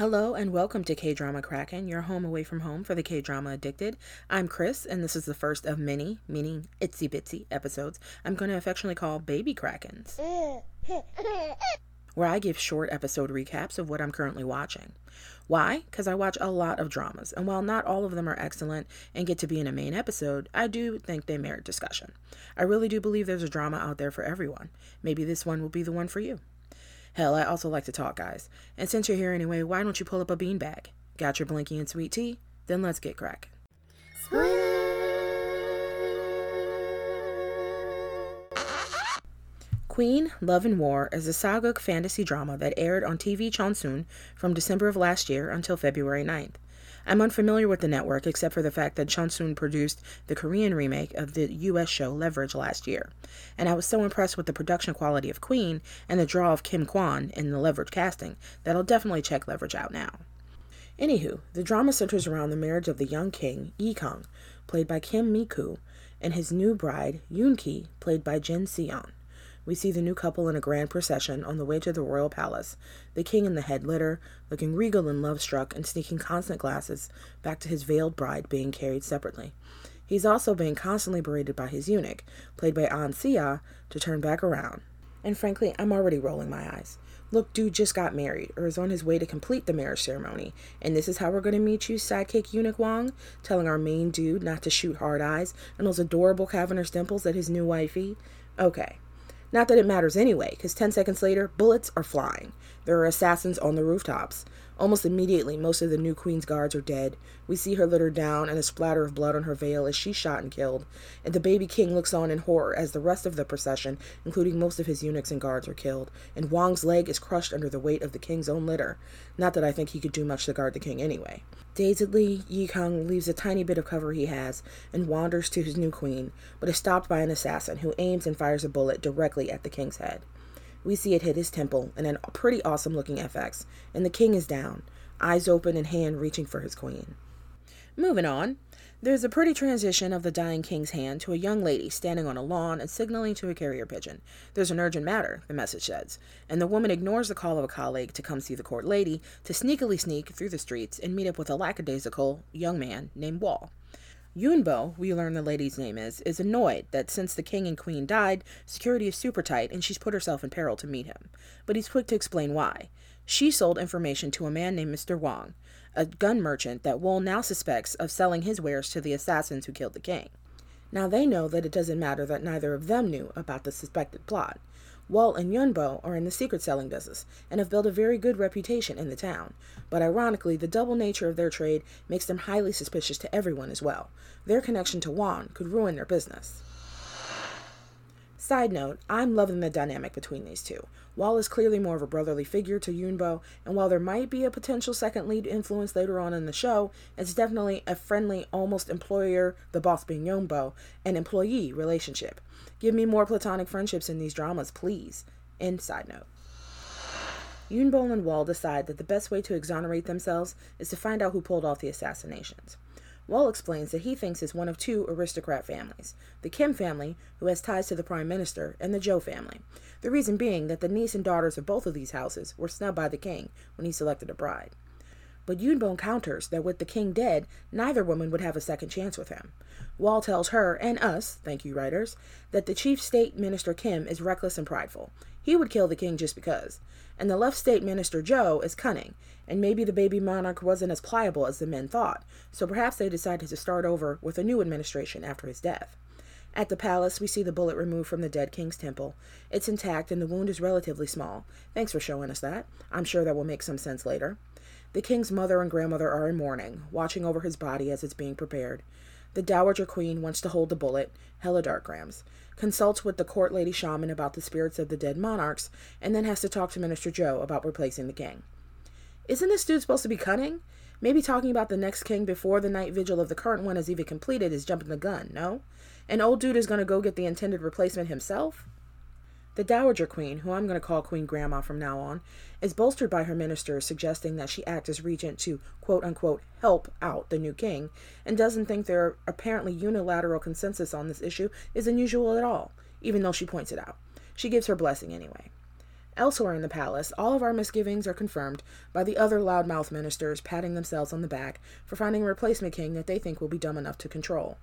Hello and welcome to K Drama Kraken, your home away from home for the K Drama addicted. I'm Chris, and this is the first of many, meaning itsy bitsy episodes I'm going to affectionately call Baby Krakens, where I give short episode recaps of what I'm currently watching. Why? Because I watch a lot of dramas, and while not all of them are excellent and get to be in a main episode, I do think they merit discussion. I really do believe there's a drama out there for everyone. Maybe this one will be the one for you. Hell, I also like to talk, guys. And since you're here anyway, why don't you pull up a beanbag? Got your blinky and sweet tea? Then let's get cracking. Queen, Love and War is a saga fantasy drama that aired on TV Chosun from December of last year until February 9th. I'm unfamiliar with the network except for the fact that Chosun produced the Korean remake of the US show Leverage last year, and I was so impressed with the production quality of Queen and the draw of Kim Kwan in the Leverage casting that I'll definitely check Leverage out now. Anywho, the drama centers around the marriage of the young king, Yi Kung, played by Kim Min-kyu, and his new bride, Yoon Ki, played by Jin Si-yeon we see the new couple in a grand procession on the way to the royal palace, the king in the head litter, looking regal and love struck and sneaking constant glasses back to his veiled bride being carried separately. He's also being constantly berated by his eunuch, played by An Sia, to turn back around. And frankly, I'm already rolling my eyes. Look, dude just got married, or is on his way to complete the marriage ceremony, and this is how we're going to meet you, sidekick eunuch Wong, telling our main dude not to shoot hard eyes and those adorable cavernous dimples at his new wifey. Okay, not that it matters anyway, because 10 seconds later, bullets are flying. There are assassins on the rooftops. Almost immediately, most of the new queen's guards are dead. We see her littered down and a splatter of blood on her veil as she's shot and killed. And the baby king looks on in horror as the rest of the procession, including most of his eunuchs and guards, are killed. And Wong's leg is crushed under the weight of the king's own litter. Not that I think he could do much to guard the king anyway. Dazedly, Yi Kung leaves a tiny bit of cover he has and wanders to his new queen, but is stopped by an assassin who aims and fires a bullet directly at the king's head. We see it hit his temple in a pretty awesome looking FX, and the king is down, eyes open and hand reaching for his queen. Moving on, there's a pretty transition of the dying king's hand to a young lady standing on a lawn and signaling to a carrier pigeon. There's an urgent matter, the message says, and the woman ignores the call of a colleague to come see the court lady to sneakily sneak through the streets and meet up with a lackadaisical young man named Wall. Yunbo, we learn the lady's name is, is annoyed that since the king and queen died, security is super tight and she's put herself in peril to meet him. But he's quick to explain why. She sold information to a man named Mr. Wong, a gun merchant that Wool now suspects of selling his wares to the assassins who killed the king. Now they know that it doesn't matter that neither of them knew about the suspected plot. Walt and Yunbo are in the secret selling business and have built a very good reputation in the town. But ironically, the double nature of their trade makes them highly suspicious to everyone as well. Their connection to Juan could ruin their business. Side note, I'm loving the dynamic between these two. Wall is clearly more of a brotherly figure to Yunbo, and while there might be a potential second lead influence later on in the show, it's definitely a friendly, almost employer, the boss being Yunbo, and employee relationship. Give me more platonic friendships in these dramas, please. End side note. Yunbo and Wall decide that the best way to exonerate themselves is to find out who pulled off the assassinations. Wall explains that he thinks it's one of two aristocrat families the Kim family, who has ties to the Prime Minister, and the Joe family. The reason being that the niece and daughters of both of these houses were snubbed by the king when he selected a bride. But Yunbo counters that with the king dead, neither woman would have a second chance with him. Wall tells her, and us, thank you writers, that the chief state minister Kim is reckless and prideful. He would kill the king just because. And the left state minister Joe is cunning, and maybe the baby monarch wasn't as pliable as the men thought, so perhaps they decided to start over with a new administration after his death. At the palace, we see the bullet removed from the dead king's temple. It's intact and the wound is relatively small. Thanks for showing us that. I'm sure that will make some sense later. The king's mother and grandmother are in mourning, watching over his body as it's being prepared. The Dowager Queen wants to hold the bullet, Hella Darkgrams, consults with the court lady shaman about the spirits of the dead monarchs, and then has to talk to Minister Joe about replacing the king. Isn't this dude supposed to be cunning? Maybe talking about the next king before the night vigil of the current one is even completed is jumping the gun, no? An old dude is going to go get the intended replacement himself? The Dowager Queen, who I'm going to call Queen Grandma from now on, is bolstered by her ministers suggesting that she act as regent to quote unquote help out the new king, and doesn't think their apparently unilateral consensus on this issue is unusual at all, even though she points it out. She gives her blessing anyway. Elsewhere in the palace, all of our misgivings are confirmed by the other loudmouth ministers patting themselves on the back for finding a replacement king that they think will be dumb enough to control.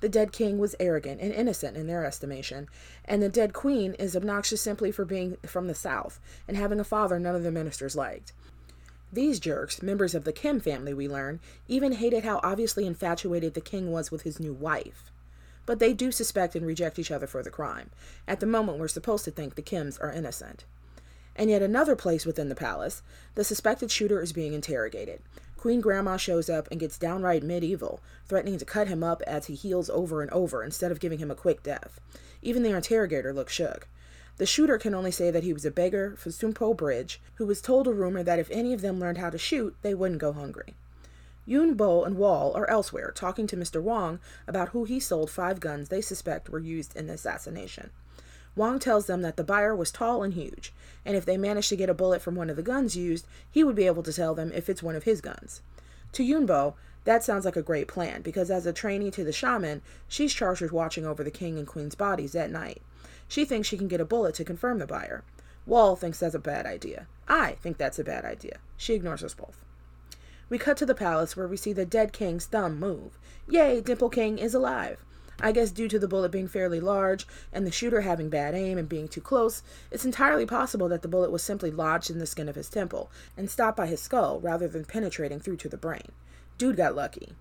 The dead king was arrogant and innocent in their estimation, and the dead queen is obnoxious simply for being from the south and having a father none of the ministers liked. These jerks, members of the Kim family, we learn, even hated how obviously infatuated the king was with his new wife. But they do suspect and reject each other for the crime. At the moment, we're supposed to think the Kims are innocent. And yet another place within the palace, the suspected shooter is being interrogated. Queen Grandma shows up and gets downright medieval, threatening to cut him up as he heals over and over instead of giving him a quick death. Even the interrogator looks shook. The shooter can only say that he was a beggar from Sumpo Bridge, who was told a rumor that if any of them learned how to shoot, they wouldn't go hungry. Yun Bo and Wall are elsewhere, talking to Mr. Wong about who he sold five guns they suspect were used in the assassination. Wong tells them that the buyer was tall and huge, and if they managed to get a bullet from one of the guns used, he would be able to tell them if it's one of his guns. To Yunbo, that sounds like a great plan because as a trainee to the shaman, she's charged with watching over the king and queen's bodies at night. She thinks she can get a bullet to confirm the buyer. Wall thinks that's a bad idea. I think that's a bad idea. She ignores us both. We cut to the palace where we see the dead king's thumb move. Yay, Dimple King is alive. I guess due to the bullet being fairly large and the shooter having bad aim and being too close, it's entirely possible that the bullet was simply lodged in the skin of his temple and stopped by his skull rather than penetrating through to the brain. Dude got lucky.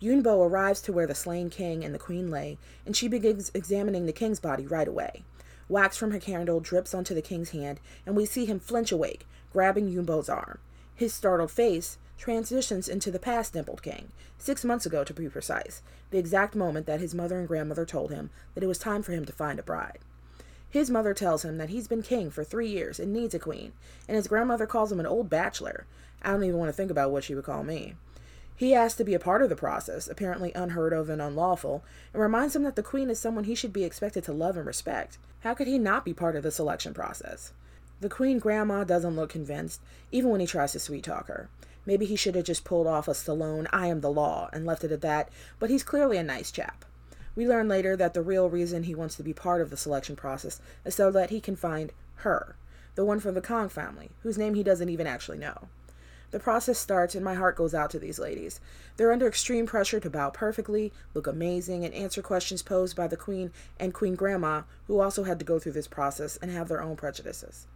Yunbo arrives to where the slain king and the queen lay, and she begins examining the king's body right away. Wax from her candle drips onto the king's hand, and we see him flinch awake, grabbing Yunbo's arm. His startled face transitions into the past dimpled king, six months ago to be precise, the exact moment that his mother and grandmother told him that it was time for him to find a bride. His mother tells him that he's been king for three years and needs a queen, and his grandmother calls him an old bachelor. I don't even want to think about what she would call me. He asks to be a part of the process, apparently unheard of and unlawful, and reminds him that the queen is someone he should be expected to love and respect. How could he not be part of the selection process? The queen grandma doesn't look convinced, even when he tries to sweet talk her. Maybe he should have just pulled off a Stallone I am the law and left it at that, but he's clearly a nice chap. We learn later that the real reason he wants to be part of the selection process is so that he can find her, the one from the Kong family, whose name he doesn't even actually know. The process starts, and my heart goes out to these ladies. They're under extreme pressure to bow perfectly, look amazing, and answer questions posed by the Queen and Queen Grandma, who also had to go through this process and have their own prejudices.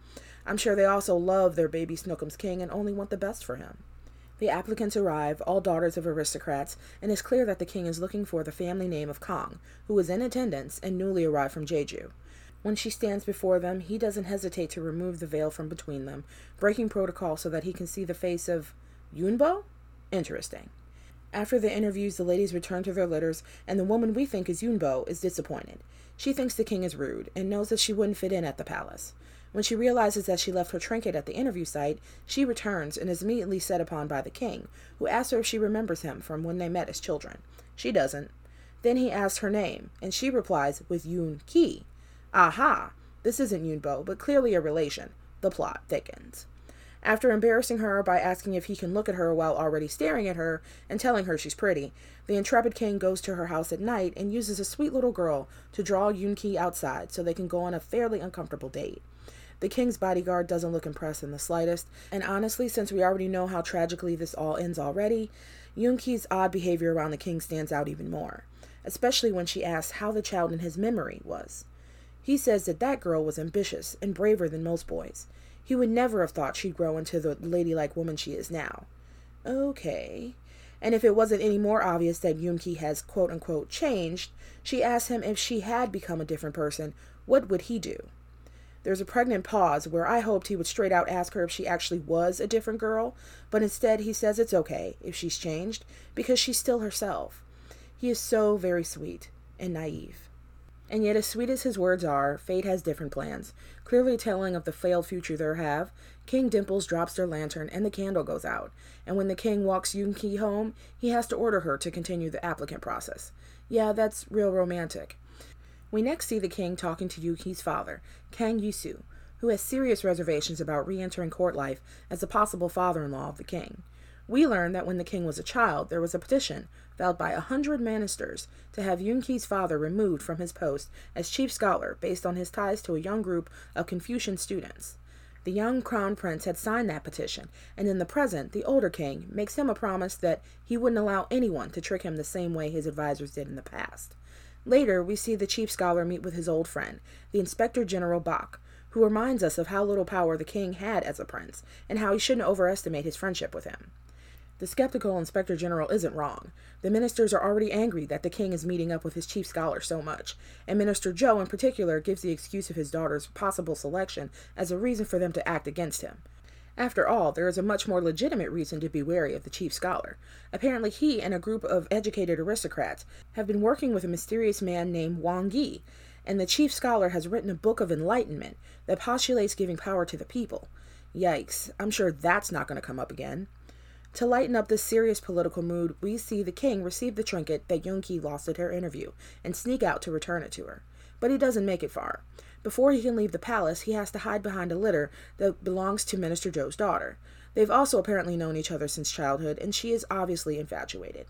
I'm sure they also love their baby Snookums King and only want the best for him. The applicants arrive, all daughters of aristocrats, and it's clear that the king is looking for the family name of Kong, who is in attendance and newly arrived from Jeju. When she stands before them, he doesn't hesitate to remove the veil from between them, breaking protocol so that he can see the face of Yunbo? Interesting. After the interviews, the ladies return to their litters, and the woman we think is Yunbo is disappointed. She thinks the king is rude and knows that she wouldn't fit in at the palace. When she realizes that she left her trinket at the interview site, she returns and is immediately set upon by the king, who asks her if she remembers him from when they met as children. She doesn't. Then he asks her name, and she replies with Yun Ki. Aha! This isn't Yunbo, but clearly a relation. The plot thickens. After embarrassing her by asking if he can look at her while already staring at her and telling her she's pretty, the intrepid king goes to her house at night and uses a sweet little girl to draw Yunki outside so they can go on a fairly uncomfortable date. The king's bodyguard doesn't look impressed in the slightest, and honestly, since we already know how tragically this all ends already, Yunki's odd behavior around the king stands out even more, especially when she asks how the child in his memory was. He says that that girl was ambitious and braver than most boys. He would never have thought she'd grow into the ladylike woman she is now. Okay. And if it wasn't any more obvious that Yunki has quote unquote changed, she asks him if she had become a different person, what would he do? There's a pregnant pause where I hoped he would straight out ask her if she actually was a different girl, but instead he says it's okay if she's changed because she's still herself. He is so very sweet and naive. And yet, as sweet as his words are, fate has different plans. Clearly telling of the failed future they have, King Dimples drops their lantern and the candle goes out. And when the king walks Yunki home, he has to order her to continue the applicant process. Yeah, that's real romantic. We next see the king talking to Yuki's father, Kang Yusu, who has serious reservations about re entering court life as the possible father in law of the king. We learn that when the king was a child, there was a petition filed by a hundred ministers to have Yunki's father removed from his post as chief scholar based on his ties to a young group of Confucian students. The young crown prince had signed that petition, and in the present, the older king makes him a promise that he wouldn't allow anyone to trick him the same way his advisors did in the past. Later, we see the chief scholar meet with his old friend, the Inspector General Bach, who reminds us of how little power the king had as a prince, and how he shouldn't overestimate his friendship with him. The skeptical inspector general isn't wrong. The ministers are already angry that the king is meeting up with his chief scholar so much, and Minister Joe in particular gives the excuse of his daughter's possible selection as a reason for them to act against him. After all, there is a much more legitimate reason to be wary of the chief scholar. Apparently, he and a group of educated aristocrats have been working with a mysterious man named Wang Yi, and the chief scholar has written a book of enlightenment that postulates giving power to the people. Yikes, I'm sure that's not going to come up again. To lighten up this serious political mood, we see the king receive the trinket that Yunqi lost at her interview and sneak out to return it to her. But he doesn't make it far. Before he can leave the palace, he has to hide behind a litter that belongs to Minister Joe's daughter. They've also apparently known each other since childhood, and she is obviously infatuated.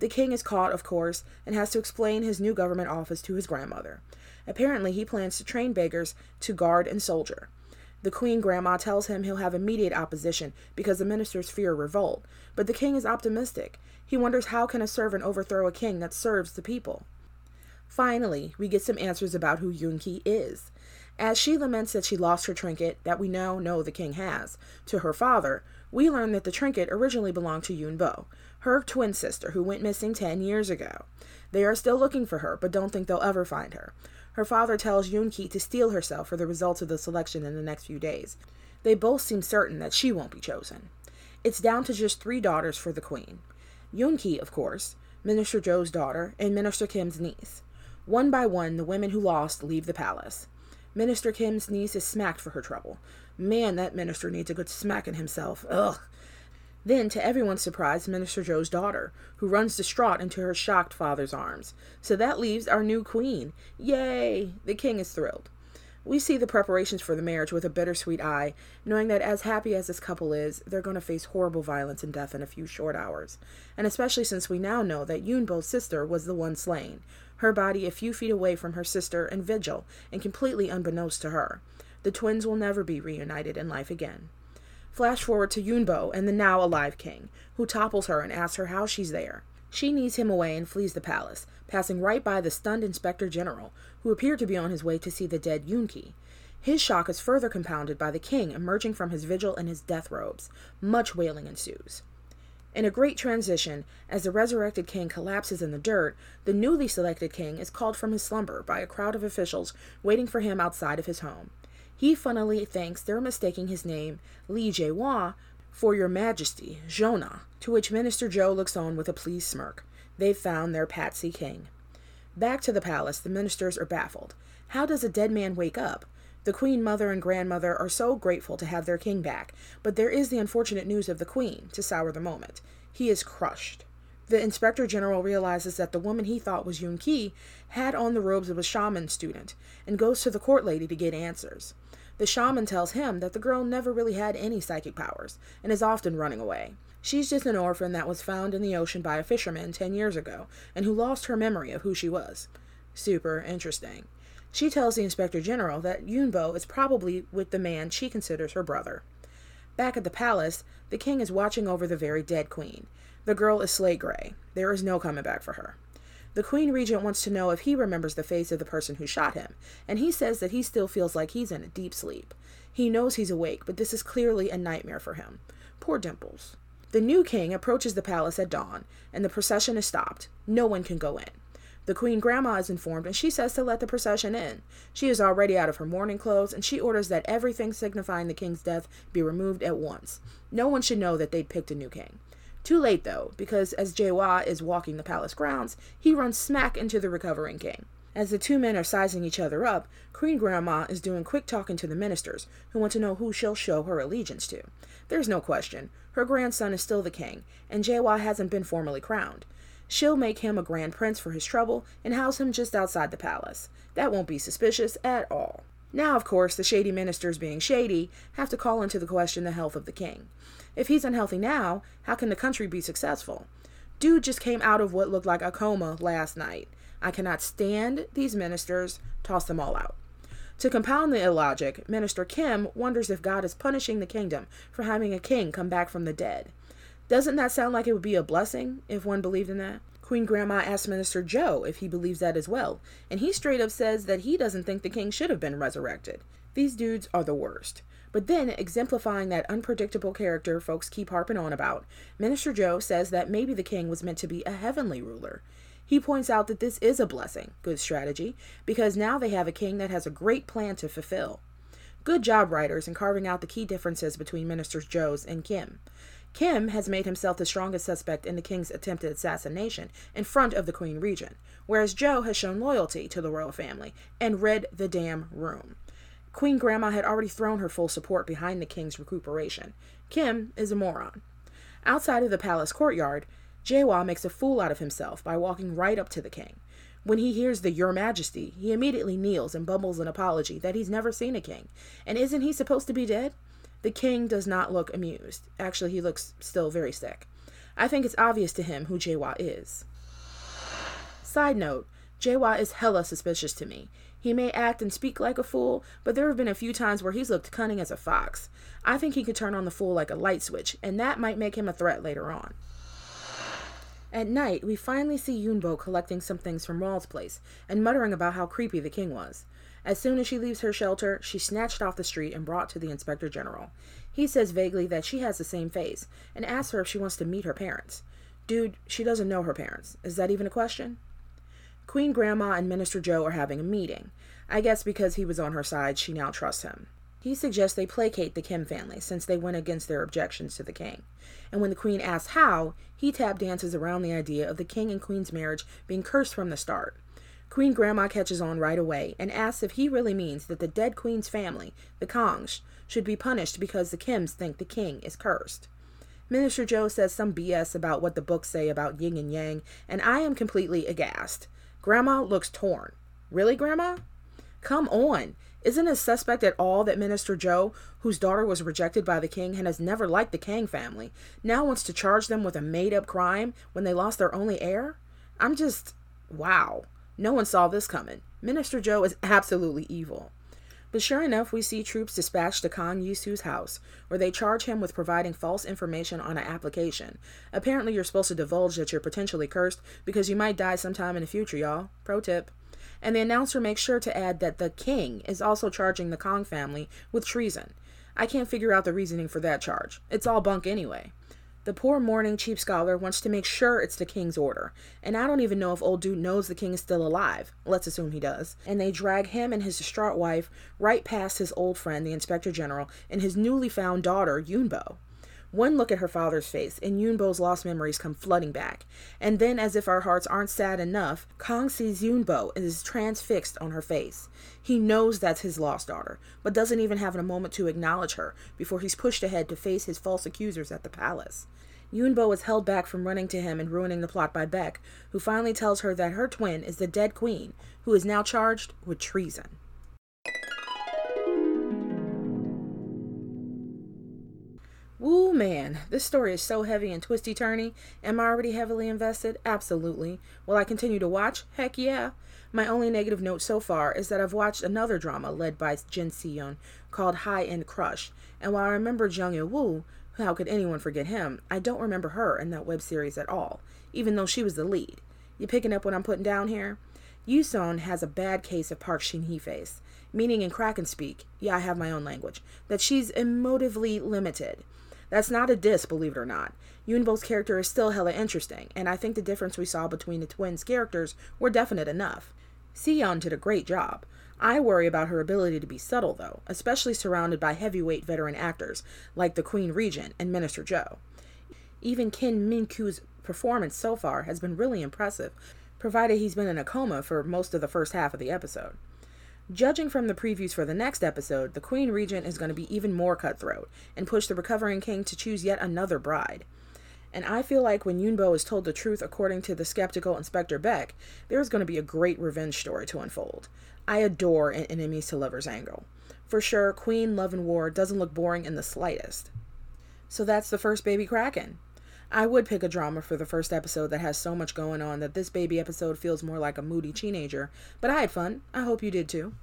The king is caught, of course, and has to explain his new government office to his grandmother. Apparently, he plans to train beggars to guard and soldier. The queen grandma tells him he'll have immediate opposition because the ministers fear revolt, but the king is optimistic. He wonders how can a servant overthrow a king that serves the people. Finally, we get some answers about who Yunqi is. As she laments that she lost her trinket, that we now know the king has, to her father, we learn that the trinket originally belonged to Yunbo, her twin sister who went missing 10 years ago. They are still looking for her, but don't think they'll ever find her. Her father tells Yunqi to steel herself for the results of the selection in the next few days. They both seem certain that she won't be chosen. It's down to just three daughters for the queen. Yunqi, of course, Minister Joe's daughter, and Minister Kim's niece. One by one, the women who lost leave the palace. Minister Kim's niece is smacked for her trouble. Man, that minister needs a good smacking himself. Ugh. Then, to everyone's surprise, Minister Joe's daughter, who runs distraught into her shocked father's arms. So that leaves our new queen. Yay! The king is thrilled. We see the preparations for the marriage with a bittersweet eye, knowing that as happy as this couple is, they're going to face horrible violence and death in a few short hours. And especially since we now know that Yunbo's sister was the one slain, her body a few feet away from her sister in vigil, and completely unbeknownst to her. The twins will never be reunited in life again. Flash forward to Yunbo and the now alive king, who topples her and asks her how she's there. She needs him away and flees the palace, passing right by the stunned inspector general, who appeared to be on his way to see the dead Yunqi. His shock is further compounded by the king emerging from his vigil in his death robes. Much wailing ensues. In a great transition, as the resurrected king collapses in the dirt, the newly selected king is called from his slumber by a crowd of officials waiting for him outside of his home. He funnily thinks they're mistaking his name, Li Jiehua, for your majesty, Jonah, to which Minister Joe looks on with a pleased smirk. They've found their Patsy King. Back to the palace, the ministers are baffled. How does a dead man wake up? The queen mother and grandmother are so grateful to have their king back, but there is the unfortunate news of the queen to sour the moment. He is crushed. The inspector general realizes that the woman he thought was Yun Ki had on the robes of a shaman student and goes to the court lady to get answers. The shaman tells him that the girl never really had any psychic powers and is often running away. She's just an orphan that was found in the ocean by a fisherman 10 years ago and who lost her memory of who she was. Super interesting. She tells the inspector general that Yunbo is probably with the man she considers her brother. Back at the palace, the king is watching over the very dead queen. The girl is slate gray. There is no coming back for her. The Queen Regent wants to know if he remembers the face of the person who shot him, and he says that he still feels like he's in a deep sleep. He knows he's awake, but this is clearly a nightmare for him. Poor Dimples. The new king approaches the palace at dawn, and the procession is stopped. No one can go in. The queen grandma is informed and she says to let the procession in. She is already out of her mourning clothes and she orders that everything signifying the king's death be removed at once. No one should know that they'd picked a new king. Too late, though, because as Jiehua is walking the palace grounds, he runs smack into the recovering king. As the two men are sizing each other up, Queen Grandma is doing quick talking to the ministers, who want to know who she'll show her allegiance to. There's no question. Her grandson is still the king, and Jiehua hasn't been formally crowned. She'll make him a grand prince for his trouble and house him just outside the palace. That won't be suspicious at all. Now, of course, the shady ministers, being shady, have to call into the question the health of the king. If he's unhealthy now, how can the country be successful? Dude just came out of what looked like a coma last night. I cannot stand these ministers. Toss them all out. To compound the illogic, Minister Kim wonders if God is punishing the kingdom for having a king come back from the dead. Doesn't that sound like it would be a blessing if one believed in that? Queen Grandma asks Minister Joe if he believes that as well, and he straight up says that he doesn't think the king should have been resurrected. These dudes are the worst. But then, exemplifying that unpredictable character folks keep harping on about, Minister Joe says that maybe the king was meant to be a heavenly ruler. He points out that this is a blessing, good strategy, because now they have a king that has a great plan to fulfill. Good job, writers, in carving out the key differences between Ministers Joe's and Kim. Kim has made himself the strongest suspect in the king's attempted assassination in front of the Queen Regent, whereas Joe has shown loyalty to the royal family and read the damn room. Queen Grandma had already thrown her full support behind the king's recuperation. Kim is a moron. Outside of the palace courtyard, Jaewa makes a fool out of himself by walking right up to the king. When he hears the Your Majesty, he immediately kneels and bumbles an apology that he's never seen a king. And isn't he supposed to be dead? The king does not look amused. Actually, he looks still very sick. I think it's obvious to him who Jaewa is. Side note, Jaewa is hella suspicious to me. He may act and speak like a fool, but there have been a few times where he's looked cunning as a fox. I think he could turn on the fool like a light switch, and that might make him a threat later on. At night, we finally see Yunbo collecting some things from Raw's place and muttering about how creepy the king was. As soon as she leaves her shelter, she's snatched off the street and brought to the inspector general. He says vaguely that she has the same face and asks her if she wants to meet her parents. Dude, she doesn't know her parents. Is that even a question? Queen Grandma and Minister Joe are having a meeting. I guess because he was on her side, she now trusts him. He suggests they placate the Kim family since they went against their objections to the king. And when the queen asks how, he tap dances around the idea of the king and queen's marriage being cursed from the start. Queen Grandma catches on right away and asks if he really means that the dead queen's family, the Kongs, should be punished because the Kims think the king is cursed. Minister Joe says some BS about what the books say about yin and yang, and I am completely aghast. Grandma looks torn. Really, Grandma? Come on. Isn't it suspect at all that Minister Joe, whose daughter was rejected by the king and has never liked the Kang family, now wants to charge them with a made up crime when they lost their only heir? I'm just. wow. No one saw this coming. Minister Joe is absolutely evil. But sure enough, we see troops dispatched to Kang Yusu's house, where they charge him with providing false information on an application. Apparently, you're supposed to divulge that you're potentially cursed because you might die sometime in the future, y'all. Pro tip. And the announcer makes sure to add that the king is also charging the Kong family with treason. I can't figure out the reasoning for that charge. It's all bunk anyway. The poor mourning chief scholar wants to make sure it's the king's order, and I don't even know if old dude knows the king is still alive. Let's assume he does. And they drag him and his distraught wife right past his old friend, the inspector general, and his newly found daughter, Yunbo. One look at her father's face, and Yunbo's lost memories come flooding back. And then, as if our hearts aren't sad enough, Kang sees Yunbo and is transfixed on her face. He knows that's his lost daughter, but doesn't even have a moment to acknowledge her before he's pushed ahead to face his false accusers at the palace. Yunbo is held back from running to him and ruining the plot by Beck, who finally tells her that her twin is the dead queen, who is now charged with treason. Woo man, this story is so heavy and twisty turny. Am I already heavily invested? Absolutely. Will I continue to watch? Heck yeah. My only negative note so far is that I've watched another drama led by Jin Si-yeon called High End Crush, and while I remember Jung Il-woo, how could anyone forget him, I don't remember her in that web series at all, even though she was the lead. You picking up what I'm putting down here? Yuson has a bad case of Park Shin-hye face, meaning in Kraken speak, yeah, I have my own language, that she's emotively limited. That's not a diss, believe it or not. Yunbo's character is still hella interesting, and I think the difference we saw between the twins' characters were definite enough. Si-yeon did a great job. I worry about her ability to be subtle, though, especially surrounded by heavyweight veteran actors like the Queen Regent and Minister Joe. Even Kim Min-kyu's performance so far has been really impressive, provided he's been in a coma for most of the first half of the episode. Judging from the previews for the next episode, the Queen Regent is going to be even more cutthroat and push the recovering king to choose yet another bride. And I feel like when Yunbo is told the truth according to the skeptical Inspector Beck, there's going to be a great revenge story to unfold. I adore an enemies to lovers angle. For sure, Queen Love and War doesn't look boring in the slightest. So that's the first baby Kraken. I would pick a drama for the first episode that has so much going on that this baby episode feels more like a moody teenager, but I had fun. I hope you did too.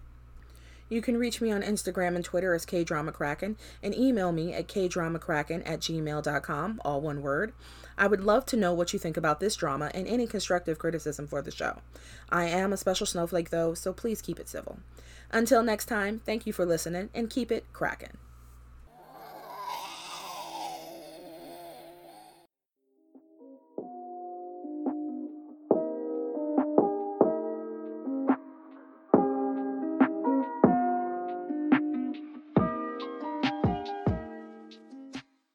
You can reach me on Instagram and Twitter as KDramaKraken and email me at kdramakraken at gmail.com, all one word. I would love to know what you think about this drama and any constructive criticism for the show. I am a special snowflake though, so please keep it civil. Until next time, thank you for listening and keep it cracking.